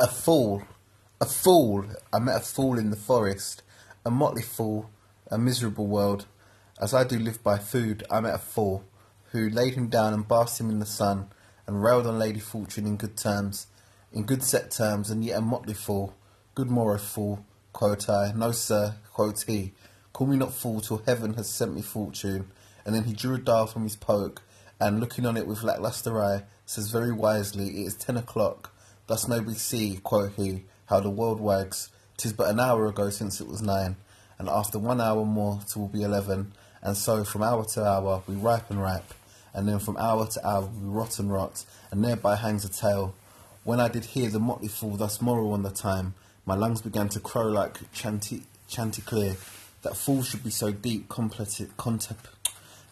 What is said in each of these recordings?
A fool, a fool. I met a fool in the forest, a motley fool, a miserable world. As I do live by food, I met a fool, who laid him down and basked him in the sun, and railed on Lady Fortune in good terms, in good set terms, and yet a motley fool. Good morrow, fool, quoth I. No, sir, quoth he. Call me not fool till heaven has sent me fortune. And then he drew a dial from his poke, and looking on it with lacklustre eye, says very wisely, It is ten o'clock. Thus may we see, quoth he, how the world wags. Tis but an hour ago since it was nine, and after one hour more till be eleven, and so from hour to hour we ripe and ripe, and then from hour to hour we rot and rot, and thereby hangs a tale. When I did hear the motley fool thus moral on the time, my lungs began to crow like chanty, chanticleer, that fools should be so deep contemplative,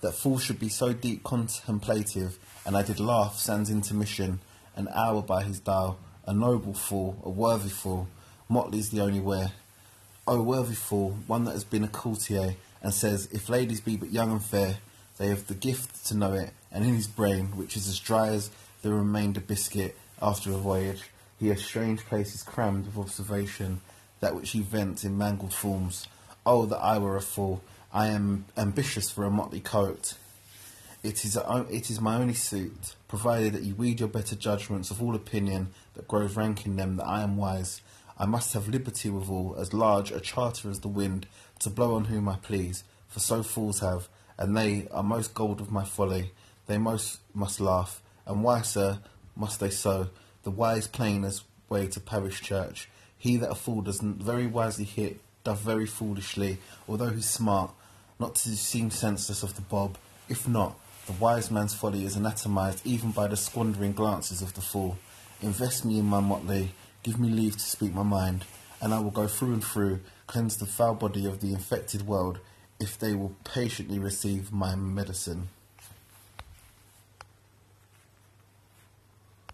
that fools should be so deep contemplative, and I did laugh sans intermission, an hour by his dial, a noble fool, a worthy fool, Motley's the only wear. O worthy fool, one that has been a courtier, and says, if ladies be but young and fair, they have the gift to know it, and in his brain, which is as dry as the remainder biscuit after a voyage, he has strange places crammed with observation, that which he vents in mangled forms. Oh, that I were a fool! I am ambitious for a motley coat. It is, a, it is my only suit, provided that you weed your better judgments of all opinion that grows rank in them, that I am wise. I must have liberty withal, as large a charter as the wind, to blow on whom I please, for so fools have, and they are most gold of my folly. They most must laugh, and why, sir, must they so? The wise plain as way to parish church. He that a fool does very wisely hit, doth very foolishly, although he's smart, not to seem senseless of the bob. If not, the wise man's folly is anatomized even by the squandering glances of the fool. Invest me in my motley, give me leave to speak my mind, and I will go through and through, cleanse the foul body of the infected world, if they will patiently receive my medicine.